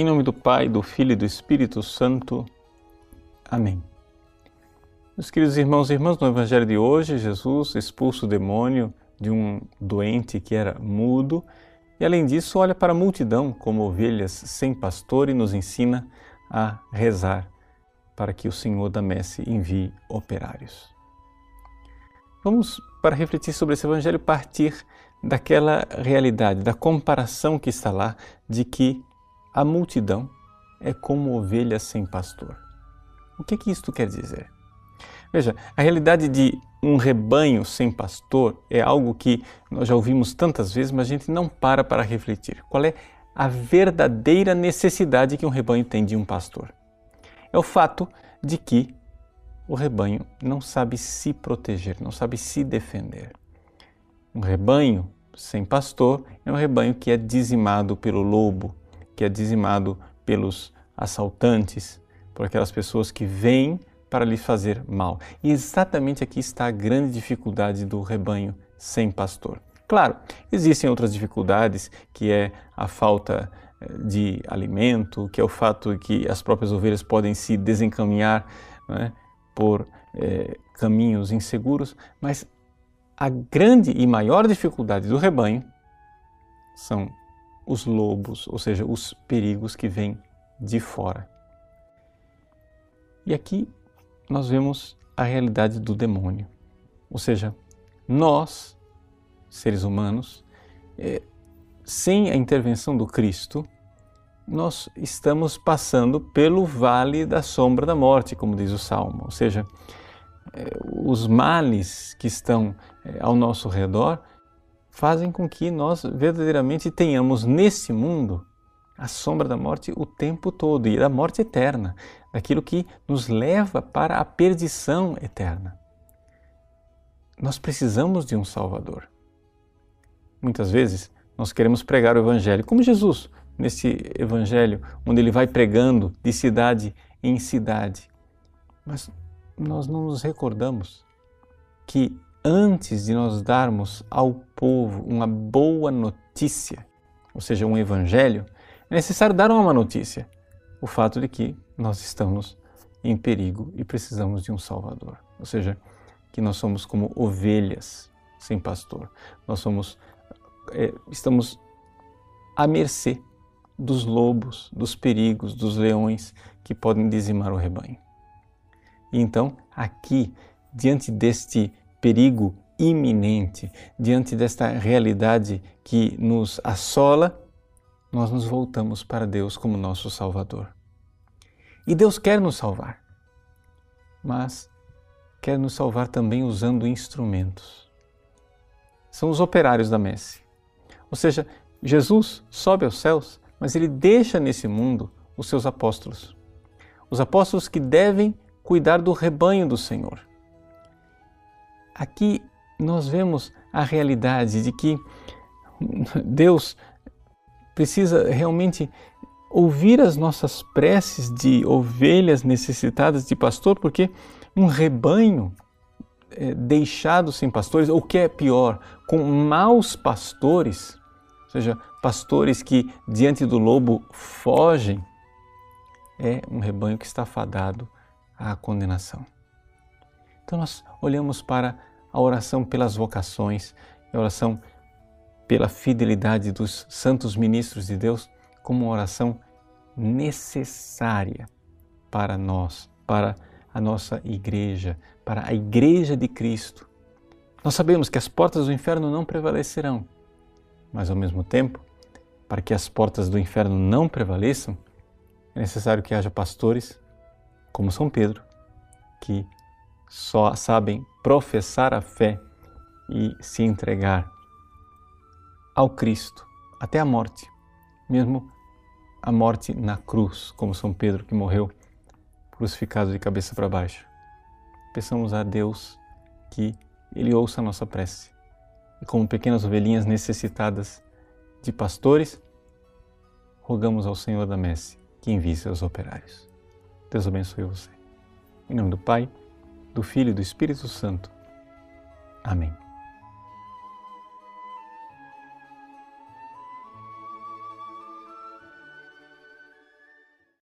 Em nome do Pai, do Filho e do Espírito Santo. Amém. Meus queridos irmãos e irmãs, no Evangelho de hoje, Jesus expulsa o demônio de um doente que era mudo e, além disso, olha para a multidão como ovelhas sem pastor e nos ensina a rezar para que o Senhor da Messe envie operários. Vamos, para refletir sobre esse Evangelho, partir daquela realidade, da comparação que está lá de que a multidão é como ovelhas sem pastor. O que, que isto quer dizer? Veja, a realidade de um rebanho sem pastor é algo que nós já ouvimos tantas vezes, mas a gente não para para refletir. Qual é a verdadeira necessidade que um rebanho tem de um pastor? É o fato de que o rebanho não sabe se proteger, não sabe se defender. Um rebanho sem pastor é um rebanho que é dizimado pelo lobo, que é dizimado pelos assaltantes, por aquelas pessoas que vêm para lhe fazer mal. E exatamente aqui está a grande dificuldade do rebanho sem pastor. Claro, existem outras dificuldades, que é a falta eh, de alimento, que é o fato que as próprias ovelhas podem se desencaminhar né, por é, caminhos inseguros, mas a grande e maior dificuldade do rebanho são os lobos, ou seja, os perigos que vêm de fora. E aqui nós vemos a realidade do demônio, ou seja, nós, seres humanos, é, sem a intervenção do Cristo, nós estamos passando pelo vale da sombra da morte, como diz o Salmo, ou seja, é, os males que estão é, ao nosso redor fazem com que nós verdadeiramente tenhamos nesse mundo a sombra da morte o tempo todo e da morte eterna, daquilo que nos leva para a perdição eterna. Nós precisamos de um Salvador. Muitas vezes nós queremos pregar o Evangelho, como Jesus, nesse Evangelho, onde ele vai pregando de cidade em cidade. Mas nós não nos recordamos que antes de nós darmos ao povo uma boa notícia, ou seja, um evangelho, é necessário dar uma má notícia: o fato de que nós estamos em perigo e precisamos de um Salvador. Ou seja, que nós somos como ovelhas sem pastor. Nós somos, é, estamos à mercê dos lobos, dos perigos, dos leões que podem dizimar o rebanho. E então, aqui, diante deste perigo iminente, diante desta realidade que nos assola, nós nos voltamos para Deus como nosso Salvador. E Deus quer nos salvar, mas quer nos salvar também usando instrumentos. São os operários da messe. Ou seja, Jesus sobe aos céus, mas ele deixa nesse mundo os seus apóstolos. Os apóstolos que devem cuidar do rebanho do Senhor. Aqui nós vemos a realidade de que Deus precisa realmente ouvir as nossas preces de ovelhas necessitadas de pastor, porque um rebanho é, deixado sem pastores, ou que é pior, com maus pastores, ou seja, pastores que diante do lobo fogem, é um rebanho que está fadado à condenação. Então nós olhamos para a oração pelas vocações, a oração pela fidelidade dos santos ministros de Deus como uma oração necessária para nós, para a nossa igreja, para a igreja de Cristo. Nós sabemos que as portas do inferno não prevalecerão, mas ao mesmo tempo, para que as portas do inferno não prevaleçam, é necessário que haja pastores como São Pedro, que só sabem professar a fé e se entregar ao Cristo até a morte, mesmo a morte na cruz, como São Pedro que morreu crucificado de cabeça para baixo. Peçamos a Deus que Ele ouça a nossa prece e, como pequenas ovelhinhas necessitadas de pastores, rogamos ao Senhor da Messe que envie seus operários. Deus abençoe você. Em nome do Pai, do Filho e do Espírito Santo. Amém.